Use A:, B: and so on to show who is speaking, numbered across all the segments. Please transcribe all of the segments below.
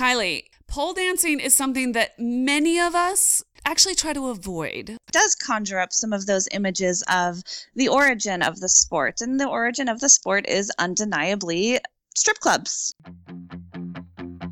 A: Kylee, pole dancing is something that many of us actually try to avoid.
B: It does conjure up some of those images of the origin of the sport. And the origin of the sport is undeniably strip clubs.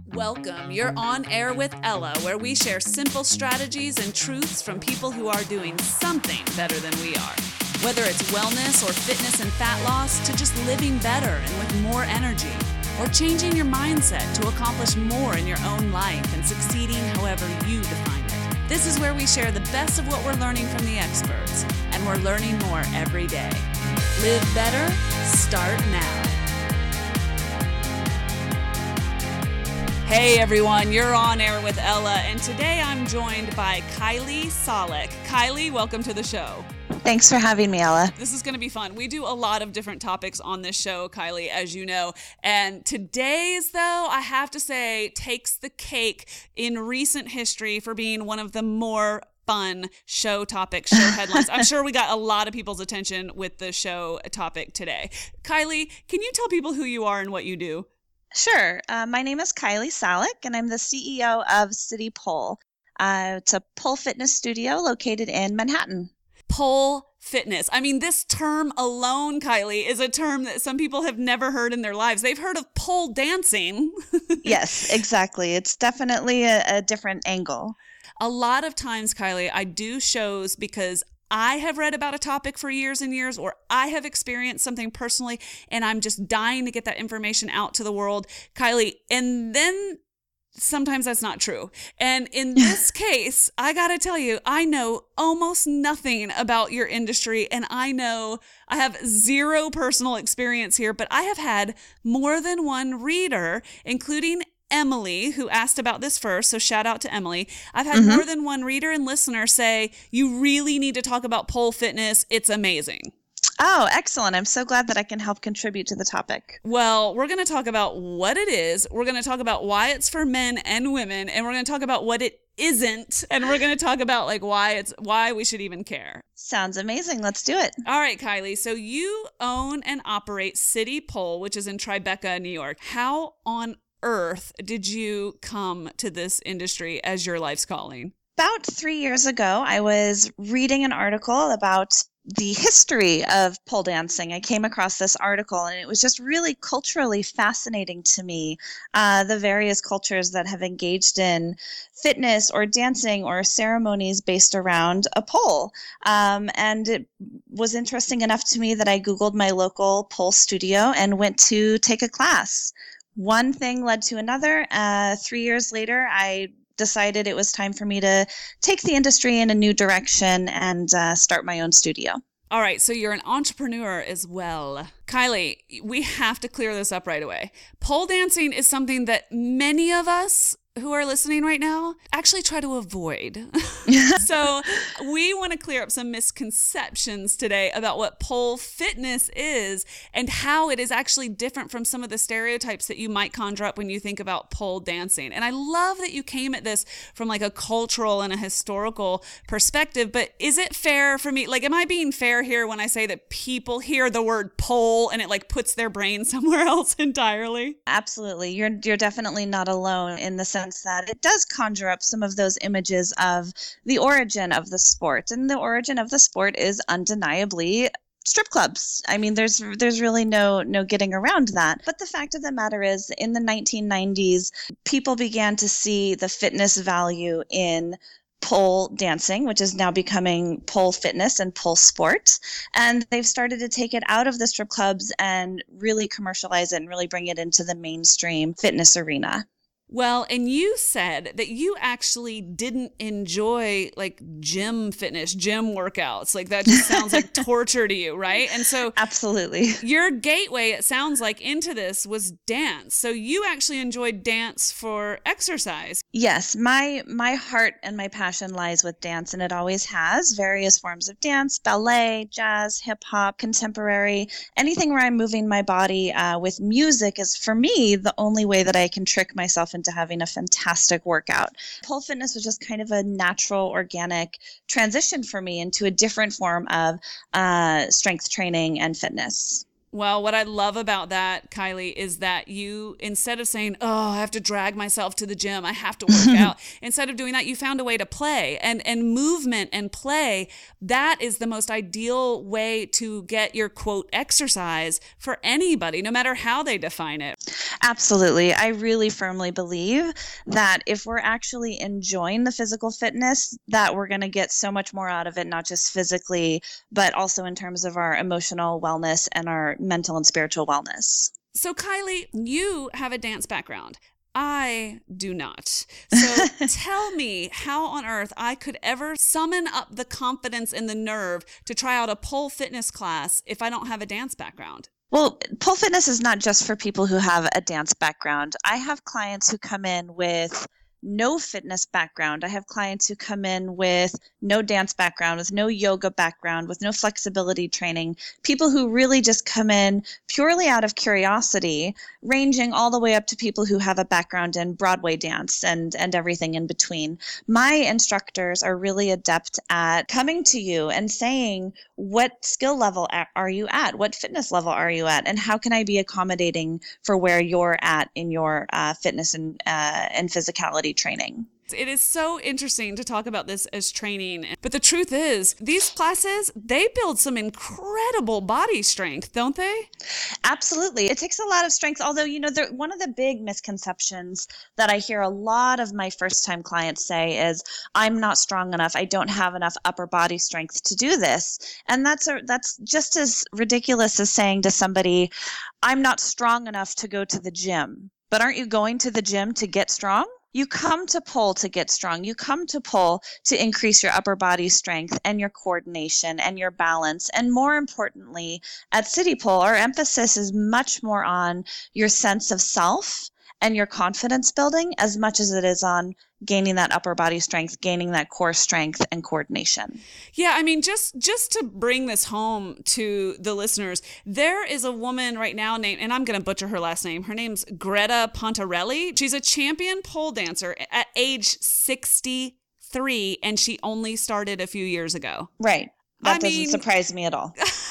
A: Welcome. You're on air with Ella, where we share simple strategies and truths from people who are doing something better than we are. Whether it's wellness or fitness and fat loss, to just living better and with more energy, or changing your mindset to accomplish more in your own life and succeeding however you define it. This is where we share the best of what we're learning from the experts, and we're learning more every day. Live better, start now. Hey everyone, you're on air with Ella, and today I'm joined by Kylee Sallak. Kylee, welcome to the show.
B: Thanks for having me, Ella.
A: This is going to be fun. We do a lot of different topics on this show, Kylee, as you know. And today's, though, I have to say, takes the cake in recent history for being one of the more fun show topics, show headlines. I'm sure we got a lot of people's attention with the show topic today. Kylee, can you tell people who you are and what you do?
B: Sure. Uh, my name is Kylee Sallak, and I'm the CEO of City Pole. Uh, it's a pole fitness studio located in Manhattan.
A: Pole fitness. I mean, this term alone, Kylee, is a term that some people have never heard in their lives. They've heard of pole dancing.
B: yes, exactly. It's definitely a, a different angle.
A: A lot of times, Kylee, I do shows because I have read about a topic for years and years, or I have experienced something personally, and I'm just dying to get that information out to the world, Kylee. And then sometimes that's not true. And in this case, I got to tell you, I know almost nothing about your industry and I know I have zero personal experience here, but I have had more than one reader, including Emily, who asked about this first. So shout out to Emily. I've had mm-hmm. more than one reader and listener say, you really need to talk about pole fitness. It's amazing.
B: Oh, excellent. I'm so glad that I can help contribute to the topic.
A: Well, we're going to talk about what it is. We're going to talk about why it's for men and women, and we're going to talk about what it isn't, and we're going to talk about like why it's why we should even care.
B: Sounds amazing. Let's do it.
A: All right, Kylee. So you own and operate City Pole, which is in Tribeca, New York. How on earth did you come to this industry as your life's calling?
B: About three years ago, I was reading an article about the history of pole dancing. I came across this article and it was just really culturally fascinating to me. Uh, the various cultures that have engaged in fitness or dancing or ceremonies based around a pole. Um, and it was interesting enough to me that I Googled my local pole studio and went to take a class. One thing led to another. Uh, three years later, I decided it was time for me to take the industry in a new direction and uh, start my own studio.
A: All right, so you're an entrepreneur as well. Kylee, we have to clear this up right away. Pole dancing is something that many of us who are listening right now actually try to avoid. so, we want to clear up some misconceptions today about what pole fitness is and how it is actually different from some of the stereotypes that you might conjure up when you think about pole dancing. And I love that you came at this from like a cultural and a historical perspective, but is it fair for me? Like, am I being fair here when I say that people hear the word pole and it like puts their brain somewhere else entirely?
B: Absolutely. You're you're definitely not alone in the sense that it does conjure up some of those images of the origin of the sport. And the origin of the sport is undeniably strip clubs. I mean, there's there's really no no getting around that. But the fact of the matter is, in the 1990s, people began to see the fitness value in pole dancing, which is now becoming pole fitness and pole sport. And they've started to take it out of the strip clubs and really commercialize it and really bring it into the mainstream fitness arena.
A: Well, and you said that you actually didn't enjoy like gym fitness, gym workouts. Like that just sounds like torture to you, right? And so
B: Absolutely.
A: Your gateway it sounds like into this was dance. So you actually enjoyed dance for exercise.
B: Yes, my my heart and my passion lies with dance and it always has various forms of dance, ballet, jazz, hip hop, contemporary, anything where I'm moving my body uh, with music is for me the only way that I can trick myself into having a fantastic workout. Pole fitness was just kind of a natural, organic transition for me into a different form of uh, strength training and fitness.
A: Well, what I love about that, Kylee, is that you, instead of saying, Oh, I have to drag myself to the gym, I have to work out, instead of doing that, you found a way to play and, and movement and play. That is the most ideal way to get your quote exercise for anybody, no matter how they define it.
B: Absolutely. I really firmly believe that if we're actually enjoying the physical fitness, that we're going to get so much more out of it, not just physically, but also in terms of our emotional wellness and our mental and spiritual wellness.
A: So, Kylee, you have a dance background. I do not. So tell me how on earth I could ever summon up the confidence and the nerve to try out a pole fitness class if I don't have a dance background.
B: Well, pole fitness is not just for people who have a dance background. I have clients who come in with no fitness background. I have clients who come in with no dance background, with no yoga background, with no flexibility training, people who really just come in purely out of curiosity, ranging all the way up to people who have a background in Broadway dance and, and everything in between. My instructors are really adept at coming to you and saying, what skill level are you at? What fitness level are you at? And how can I be accommodating for where you're at in your uh, fitness and, uh, and physicality? Training.
A: It is so interesting to talk about this as training. But the truth is, these classes, they build some incredible body strength, don't they?
B: Absolutely. It takes a lot of strength. Although, you know, one of the big misconceptions that I hear a lot of my first time clients say is, I'm not strong enough. I don't have enough upper body strength to do this. And that's a, that's just as ridiculous as saying to somebody, I'm not strong enough to go to the gym. But aren't you going to the gym to get strong? You come to pull to get strong. You come to pull to increase your upper body strength and your coordination and your balance. And more importantly, at City Pole, our emphasis is much more on your sense of self and your confidence building as much as it is on gaining that upper body strength gaining that core strength and coordination.
A: Yeah i mean just just to bring this home to the listeners there is a woman right now named and i'm going to butcher her last name. Her name's greta pontarelli. She's a champion pole dancer at age 63 and she only started a few years ago.
B: Right. That I doesn't mean, surprise me at all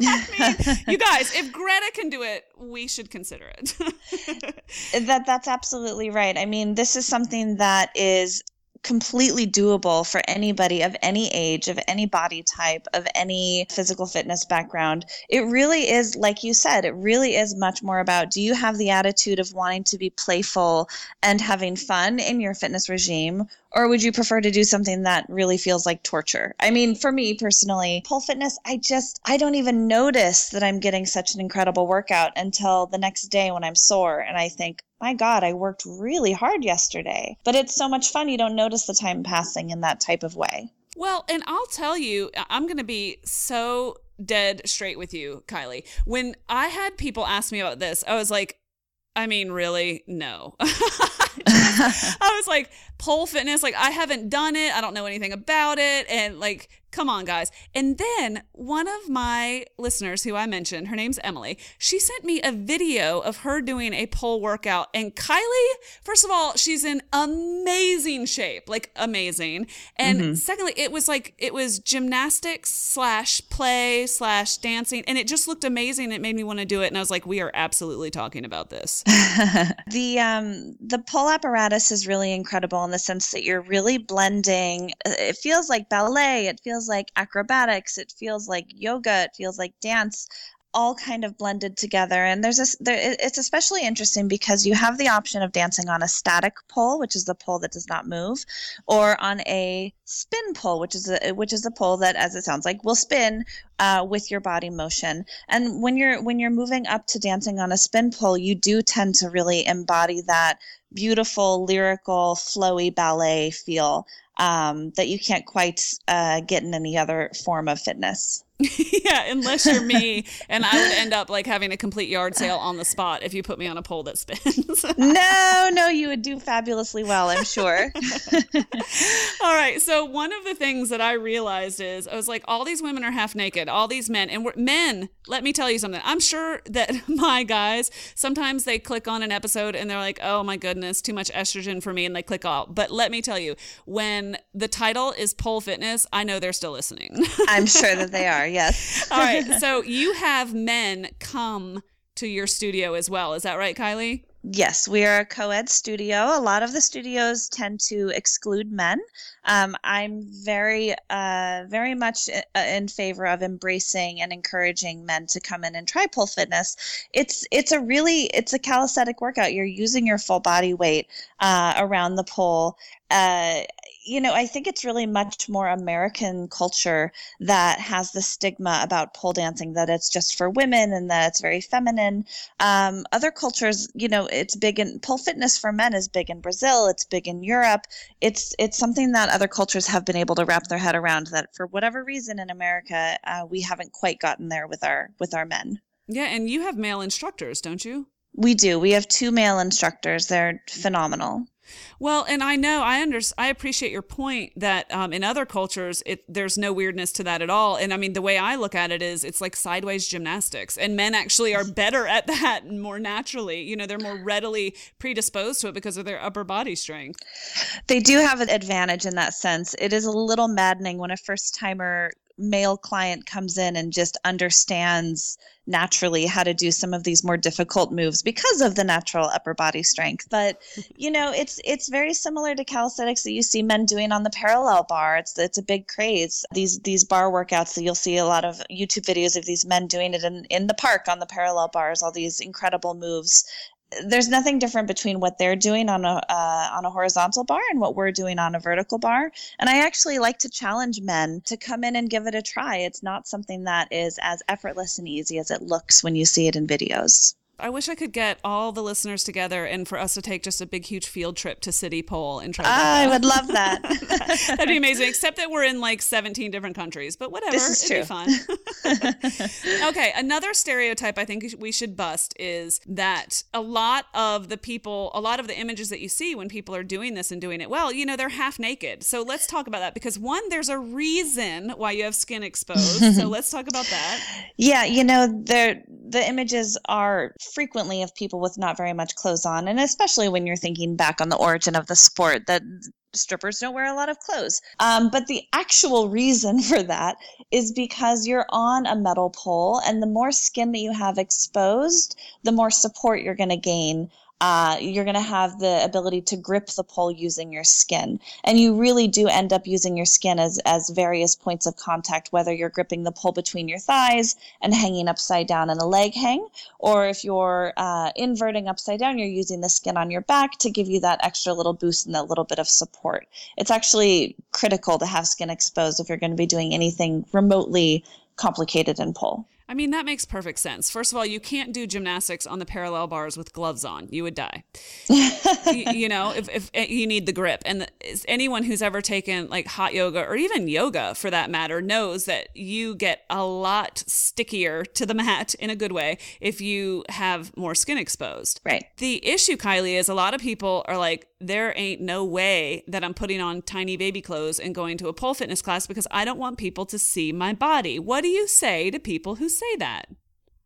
A: mean, you guys, if Greta can do it, we should consider it.
B: that that's absolutely right. I mean, this is something that is completely doable for anybody of any age, of any body type, of any physical fitness background. It really is, like you said, it really is much more about do you have the attitude of wanting to be playful and having fun in your fitness regime? Or would you prefer to do something that really feels like torture? I mean, for me personally, pole fitness, I just, I don't even notice that I'm getting such an incredible workout until the next day when I'm sore and I think, my God, I worked really hard yesterday. But it's so much fun, you don't notice the time passing in that type of way.
A: Well, and I'll tell you, I'm going to be so dead straight with you, Kylee. When I had people ask me about this, I was like, I mean, really? No. I was like, pole fitness, like, I haven't done it. I don't know anything about it. And like, Come on, guys. And then one of my listeners, who I mentioned, her name's Emily, she sent me a video of her doing a pole workout. And Kylee, first of all, she's in amazing shape, like amazing. And mm-hmm. secondly, it was like, it was gymnastics slash play slash dancing. And it just looked amazing. It made me want to do it. And I was like, we are absolutely talking about this.
B: the, um, the pole apparatus is really incredible in the sense that you're really blending, it feels like ballet, it feels like acrobatics it feels like yoga it feels like dance all kind of blended together. And there's a there, it's especially interesting because you have the option of dancing on a static pole which is the pole that does not move or on a spin pole which is a which is a pole that as it sounds like will spin uh, with your body motion. And when you're when you're moving up to dancing on a spin pole you do tend to really embody that beautiful lyrical flowy ballet feel um, that you can't quite uh, get in any other form of fitness.
A: yeah, unless you're me, and I would end up like having a complete yard sale on the spot if you put me on a pole that spins.
B: no, no, you would do fabulously well, I'm sure.
A: all right, so one of the things that I realized is I was like, all these women are half naked, all these men, and men. Let me tell you something. I'm sure that my guys sometimes they click on an episode and they're like, oh my goodness, too much estrogen for me, and they click off. But let me tell you, when the title is pole fitness, I know they're still listening.
B: I'm sure that they are are, yes.
A: All right. So you have men come to your studio as well. Is that right, Kylee?
B: Yes, we are a co ed studio. A lot of the studios tend to exclude men. Um, I'm very, uh, very much uh, in favor of embracing and encouraging men to come in and try pole fitness. It's it's a really it's a calisthenic workout. You're using your full body weight uh, around the pole. Uh, you know, I think it's really much more American culture that has the stigma about pole dancing that it's just for women and that it's very feminine. Um, other cultures, you know, it's big in pole fitness for men is big in Brazil. It's big in Europe. It's it's something that other cultures have been able to wrap their head around. That for whatever reason in America, uh, we haven't quite gotten there with our with our men.
A: Yeah, and you have male instructors, don't you?
B: We do. We have two male instructors. They're phenomenal.
A: Well, and I know I under I appreciate your point that um, in other cultures it there's no weirdness to that at all. And I mean the way I look at it is it's like sideways gymnastics, and men actually are better at that and more naturally. You know, they're more readily predisposed to it because of their upper body strength.
B: They do have an advantage in that sense. It is a little maddening when a first timer male client comes in and just understands naturally how to do some of these more difficult moves because of the natural upper body strength. But you know it's it's very similar to calisthenics that you see men doing on the parallel bar. It's it's a big craze. These these bar workouts that you'll see a lot of youtube videos of these men doing it in in the park on the parallel bars all these incredible moves there's nothing different between what they're doing on a uh, on a horizontal bar and what we're doing on a vertical bar. And I actually like to challenge men to come in and give it a try. It's not something that is as effortless and easy as it looks when you see it in videos.
A: I wish I could get all the listeners together and for us to take just a big, huge field trip to City Pole and try.
B: Ah, I would love that.
A: That'd be amazing. Except that we're in like 17 different countries, but whatever.
B: This is
A: It'd
B: true.
A: be fun. okay, another stereotype I think we should bust is that a lot of the people, a lot of the images that you see when people are doing this and doing it well, you know, they're half naked. So let's talk about that because one, there's a reason why you have skin exposed. so let's talk about that.
B: Yeah, you know, the images are frequently of people with not very much clothes on, and especially when you're thinking back on the origin of the sport, that strippers don't wear a lot of clothes. Um, but the actual reason for that is because you're on a metal pole, and the more skin that you have exposed, the more support you're going to gain uh, you're going to have the ability to grip the pole using your skin. And you really do end up using your skin as, as various points of contact, whether you're gripping the pole between your thighs and hanging upside down in a leg hang, or if you're uh, inverting upside down, you're using the skin on your back to give you that extra little boost and that little bit of support. It's actually critical to have skin exposed if you're going to be doing anything remotely complicated in pole.
A: I mean, that makes perfect sense. First of all, you can't do gymnastics on the parallel bars with gloves on. You would die. you, you, know, if, if eh, you need the grip. And the, anyone who's ever taken like hot yoga or even yoga for that matter knows that you get a lot stickier to the mat in a good way if you have more skin exposed.
B: Right.
A: The issue, Kylee, is a lot of people are like, there ain't no way that I'm putting on tiny baby clothes and going to a pole fitness class because I don't want people to see my body. What do you say to people who say that?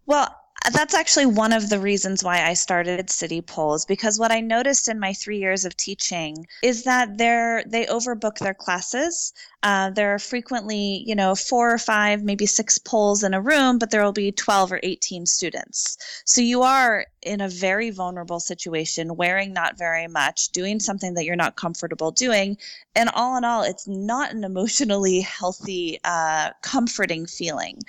B: Well, that's actually one of the reasons why I started City Poles because what I noticed in my three years of teaching is that they're they overbook their classes. Uh, there are frequently, you know, four or five, maybe six poles in a room, but there will be 12 or 18 students. So you are in a very vulnerable situation, wearing not very much, doing something that you're not comfortable doing. And all in all, it's not an emotionally healthy, uh, comforting feeling.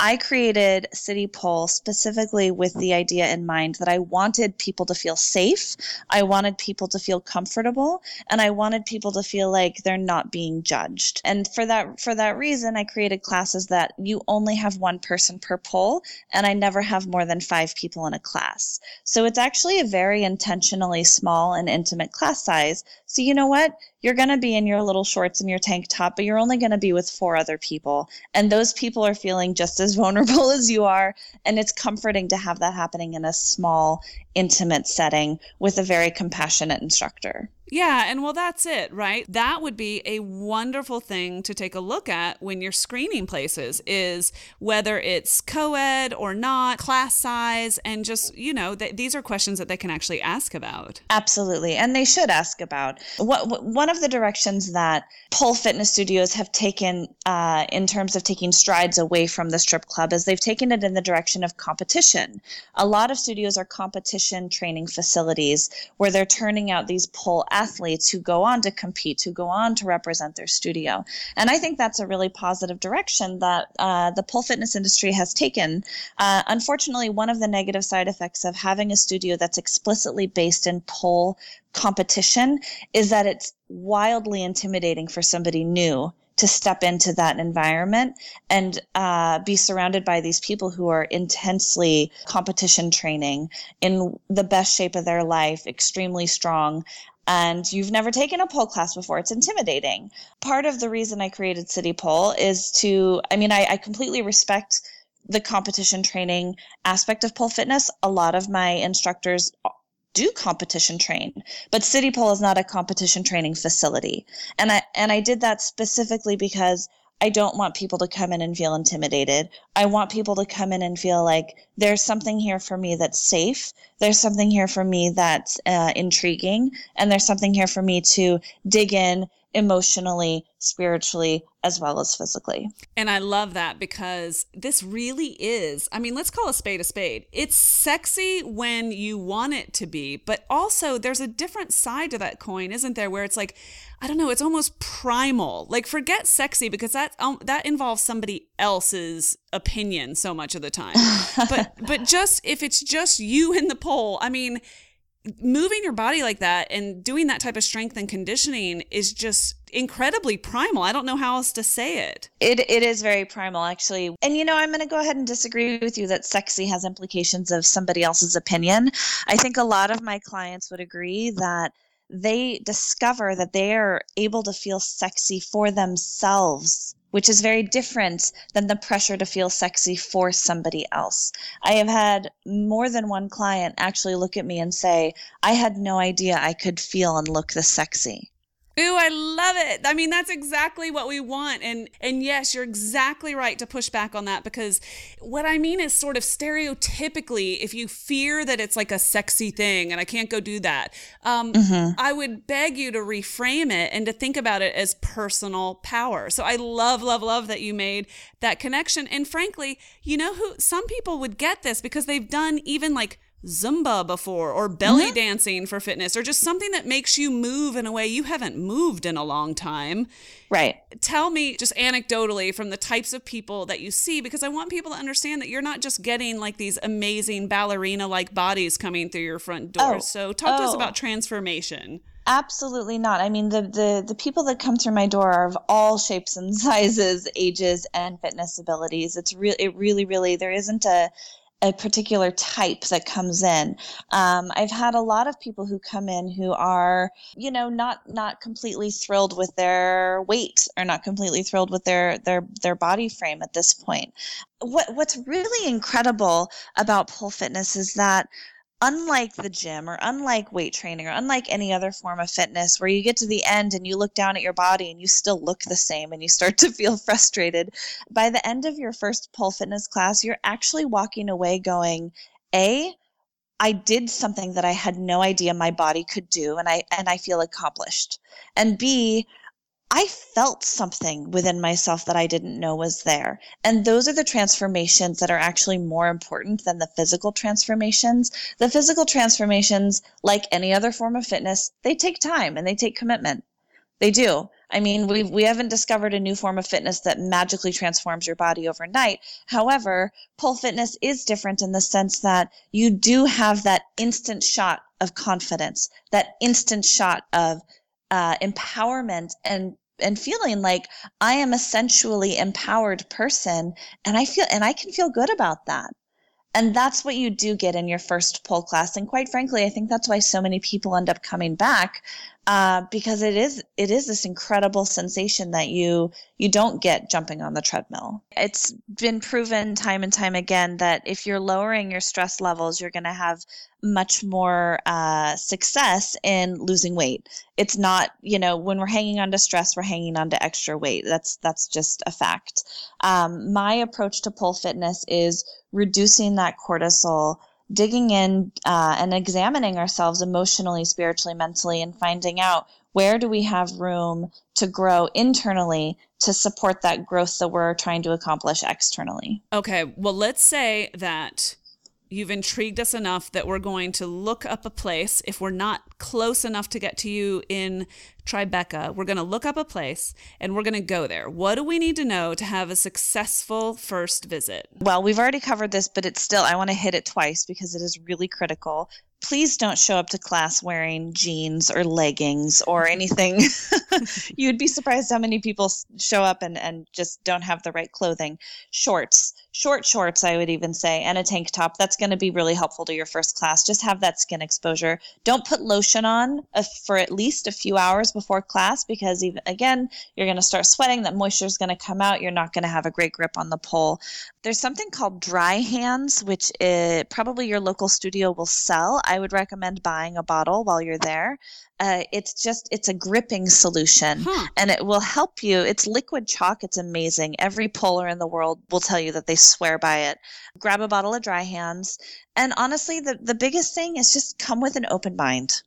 B: I created City Pole specifically with the idea in mind that I wanted people to feel safe, I wanted people to feel comfortable, and I wanted people to feel like they're not being judged and for that for that reason i created classes that you only have one person per pole, and i never have more than five people in a class. So it's actually a very intentionally small and intimate class size. So you know what? You're going to be in your little shorts and your tank top but you're only going to be with four other people. And those people are feeling just as vulnerable as you are. And it's comforting to have that happening in a small intimate setting with a very compassionate instructor
A: Yeah, and well, that's it, right? That would be a wonderful thing to take a look at when you're screening places is whether it's co ed or not, class size, and just, you know, th- these are questions that they can actually ask about.
B: Absolutely. And they should ask about. What, what One of the directions that pole fitness studios have taken uh, in terms of taking strides away from the strip club is they've taken it in the direction of competition. A lot of studios are competition training facilities where they're turning out these pole who go on to compete, who go on to represent their studio. And I think that's a really positive direction that uh, the pole fitness industry has taken. Uh, unfortunately, one of the negative side effects of having a studio that's explicitly based in pole competition is that it's wildly intimidating for somebody new to step into that environment and uh, be surrounded by these people who are intensely competition training in the best shape of their life, extremely strong, and you've never taken a pole class before, it's intimidating. Part of the reason I created City Pole is to, I mean, I, I completely respect the competition training aspect of pole fitness. A lot of my instructors do competition train but city pole is not a competition training facility and i and i did that specifically because I don't want people to come in and feel intimidated. I want people to come in and feel like there's something here for me that's safe. There's something here for me that's uh, intriguing. And there's something here for me to dig in emotionally, spiritually, as well as physically.
A: And I love that because this really is, I mean, let's call a spade a spade. It's sexy when you want it to be, but also there's a different side to that coin, isn't there? Where it's like, I don't know, it's almost primal. Like forget sexy because that um, that involves somebody else's opinion so much of the time. but but just if it's just you in the pole, I mean, moving your body like that and doing that type of strength and conditioning is just incredibly primal. I don't know how else to say it.
B: It it is very primal actually. And you know, I'm going to go ahead and disagree with you that sexy has implications of somebody else's opinion. I think a lot of my clients would agree that they discover that they are able to feel sexy for themselves which is very different than the pressure to feel sexy for somebody else. I have had more than one client actually look at me and say, I had no idea I could feel and look this sexy.
A: Ooh, I love it. I mean, that's exactly what we want. And and yes, you're exactly right to push back on that because what I mean is sort of stereotypically, if you fear that it's like a sexy thing and I can't go do that, um, mm-hmm. I would beg you to reframe it and to think about it as personal power. So I love, love, love that you made that connection. And frankly, you know who some people would get this because they've done even like Zumba before or belly mm-hmm. dancing for fitness or just something that makes you move in a way you haven't moved in a long time.
B: Right.
A: Tell me just anecdotally from the types of people that you see because I want people to understand that you're not just getting like these amazing ballerina like bodies coming through your front door. Oh. So talk oh. to us oh. about transformation.
B: Absolutely not. I mean, the, the the people that come through my door are of all shapes and sizes, ages, and fitness abilities. It's really, it really, really, there isn't a a particular type that comes in. Um, I've had a lot of people who come in who are, you know, not not completely thrilled with their weight or not completely thrilled with their their their body frame at this point. What what's really incredible about pole fitness is that unlike the gym or unlike weight training or unlike any other form of fitness where you get to the end and you look down at your body and you still look the same and you start to feel frustrated by the end of your first pole fitness class you're actually walking away going a I did something that I had no idea my body could do and I and I feel accomplished. And B, I felt something within myself that I didn't know was there. And those are the transformations that are actually more important than the physical transformations. The physical transformations, like any other form of fitness, they take time and they take commitment. They do. I mean, we we haven't discovered a new form of fitness that magically transforms your body overnight. However, pole fitness is different in the sense that you do have that instant shot of confidence, that instant shot of uh, empowerment and and feeling like I am a sensually empowered person and I feel and I can feel good about that. And that's what you do get in your first pole class. And quite frankly, I think that's why so many people end up coming back uh, because it is it is this incredible sensation that you you don't get jumping on the treadmill. It's been proven time and time again that if you're lowering your stress levels, you're going to have much more uh, success in losing weight. it's not you know when we're hanging on to stress we're hanging on to extra weight that's that's just a fact um, my approach to pole fitness is reducing that cortisol digging in uh, and examining ourselves emotionally spiritually mentally and finding out where do we have room to grow internally to support that growth that we're trying to accomplish externally.
A: Okay well let's say that you've intrigued us enough that we're going to look up a place. If we're not close enough to get to you in Tribeca, we're going to look up a place and we're going to go there. What do we need to know to have a successful first visit?
B: Well, we've already covered this, but it's still, I want to hit it twice because it is really critical please don't show up to class wearing jeans or leggings or anything. You'd be surprised how many people show up and, and just don't have the right clothing. Shorts, short shorts, I would even say, and a tank top. That's going to be really helpful to your first class. Just have that skin exposure. Don't put lotion on for at least a few hours before class because, even again, you're going to start sweating. That moisture is going to come out. You're not going to have a great grip on the pole. There's something called dry hands, which it, probably your local studio will sell. I would recommend buying a bottle while you're there. Uh, it's just it's a gripping solution huh. and it will help you it's liquid chalk it's amazing every polar in the world will tell you that they swear by it grab a bottle of dry hands and honestly the, the biggest thing is just come with an open mind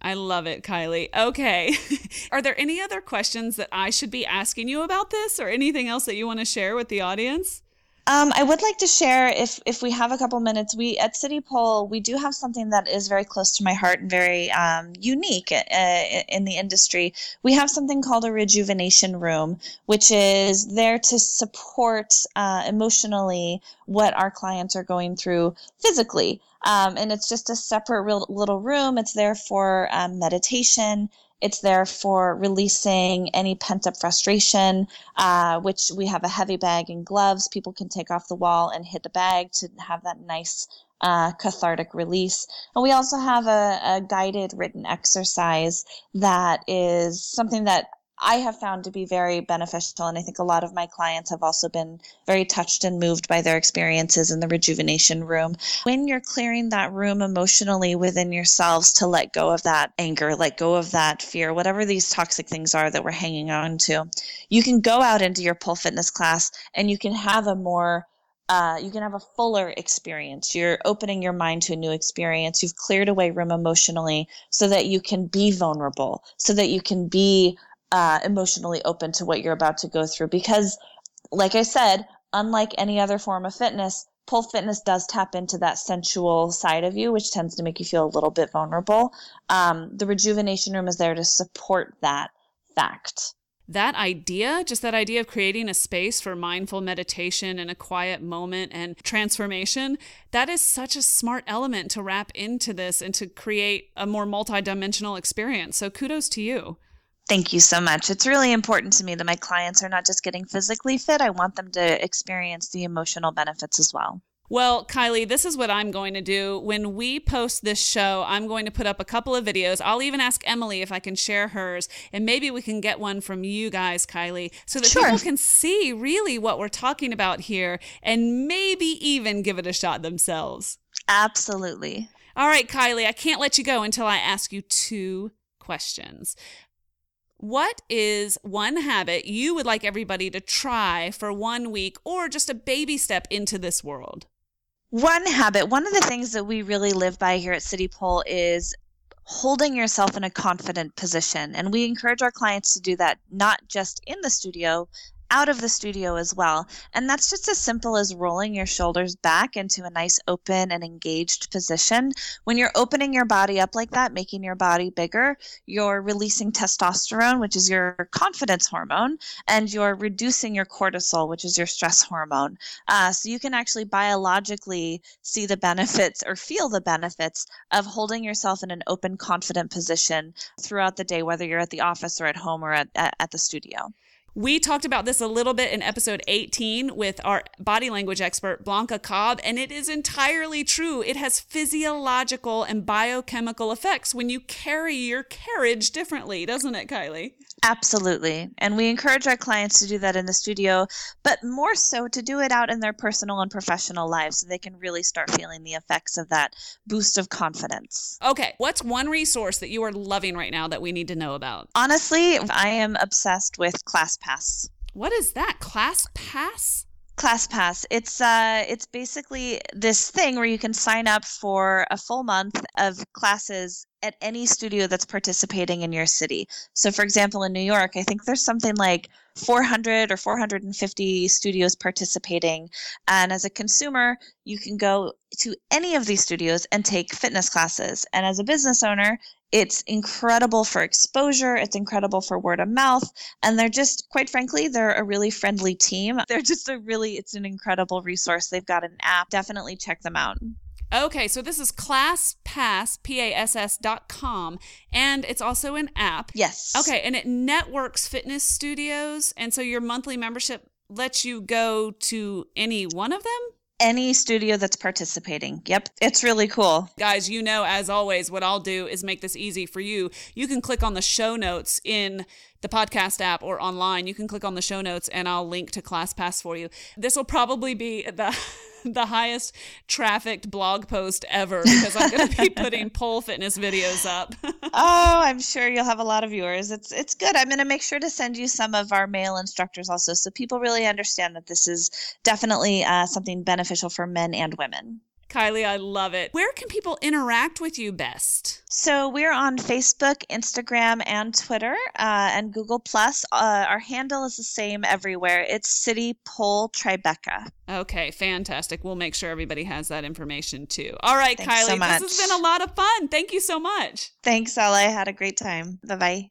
A: I love it, Kylee. Okay. Are there any other questions that I should be asking you about this or anything else that you want to share with the audience?
B: Um, I would like to share, if if we have a couple minutes, we at City Pole we do have something that is very close to my heart and very um, unique uh, in the industry. We have something called a rejuvenation room, which is there to support uh, emotionally what our clients are going through physically. Um, and it's just a separate real, little room. It's there for um, meditation, it's there for releasing any pent up frustration, uh, which we have a heavy bag and gloves. People can take off the wall and hit the bag to have that nice uh, cathartic release. And we also have a, a guided written exercise that is something that I have found to be very beneficial. And I think a lot of my clients have also been very touched and moved by their experiences in the rejuvenation room. When you're clearing that room emotionally within yourselves to let go of that anger, let go of that fear, whatever these toxic things are that we're hanging on to, you can go out into your pole fitness class and you can have a more uh, you can have a fuller experience. You're opening your mind to a new experience. You've cleared away room emotionally so that you can be vulnerable, so that you can be uh, emotionally open to what you're about to go through because like i said unlike any other form of fitness pole fitness does tap into that sensual side of you which tends to make you feel a little bit vulnerable um, the rejuvenation room is there to support that fact
A: that idea, just that idea of creating a space for mindful meditation and a quiet moment and transformation, that is such a smart element to wrap into this and to create a more multidimensional experience. So kudos to you.
B: Thank you so much. It's really important to me that my clients are not just getting physically fit, I want them to experience the emotional benefits as well.
A: Well, Kylee, this is what I'm going to do. When we post this show, I'm going to put up a couple of videos. I'll even ask Emily if I can share hers, and maybe we can get one from you guys, Kylee, so that sure. people can see really what we're talking about here and maybe even give it a shot themselves.
B: Absolutely.
A: All right, Kylee, I can't let you go until I ask you two questions. What is one habit you would like everybody to try for one week or just a baby step into this world?
B: One habit, one of the things that we really live by here at City Pole is holding yourself in a confident position. And we encourage our clients to do that not just in the studio, out of the studio as well. And that's just as simple as rolling your shoulders back into a nice open and engaged position. When you're opening your body up like that, making your body bigger, you're releasing testosterone, which is your confidence hormone, and you're reducing your cortisol, which is your stress hormone. Uh, so you can actually biologically see the benefits or feel the benefits of holding yourself in an open, confident position throughout the day, whether you're at the office or at home or at, at, at the studio.
A: We talked about this a little bit in episode 18 with our body language expert, Blanca Cobb, and it is entirely true. It has physiological and biochemical effects when you carry your carriage differently, doesn't it, Kylee?
B: Absolutely. And we encourage our clients to do that in the studio, but more so to do it out in their personal and professional lives so they can really start feeling the effects of that boost of confidence.
A: Okay, what's one resource that you are loving right now that we need to know about?
B: Honestly, I am obsessed with ClassPass.
A: What is that? ClassPass?
B: ClassPass. It's uh it's basically this thing where you can sign up for a full month of classes at any studio that's participating in your city. So for example, in New York, I think there's something like 400 or 450 studios participating. And as a consumer, you can go to any of these studios and take fitness classes. And as a business owner, it's incredible for exposure. It's incredible for word of mouth. And they're just, quite frankly, they're a really friendly team. They're just a really, it's an incredible resource. They've got an app. Definitely check them out.
A: Okay, so this is ClassPass, P-A-S-S dot com, and it's also an app.
B: Yes.
A: Okay, and it networks fitness studios, and so your monthly membership lets you go to any one of them?
B: Any studio that's participating. Yep, it's really cool.
A: Guys, you know, as always, what I'll do is make this easy for you. You can click on the show notes in the podcast app or online. You can click on the show notes and I'll link to ClassPass for you. This will probably be the the highest trafficked blog post ever because I'm going to be putting pole fitness videos up.
B: oh, I'm sure you'll have a lot of viewers. It's it's good. I'm going to make sure to send you some of our male instructors also, so people really understand that this is definitely uh, something beneficial for men and women.
A: Kylee, I love it. Where can people interact with you best?
B: So we're on Facebook, Instagram, and Twitter, uh, and Google Plus. Uh, our handle is the same everywhere. It's City Pole Tribeca.
A: Okay, fantastic. We'll make sure everybody has that information too. All right,
B: Thanks
A: Kylee,
B: so
A: this has been a lot of fun. Thank you so much.
B: Thanks, Ella. I had a great time. Bye bye.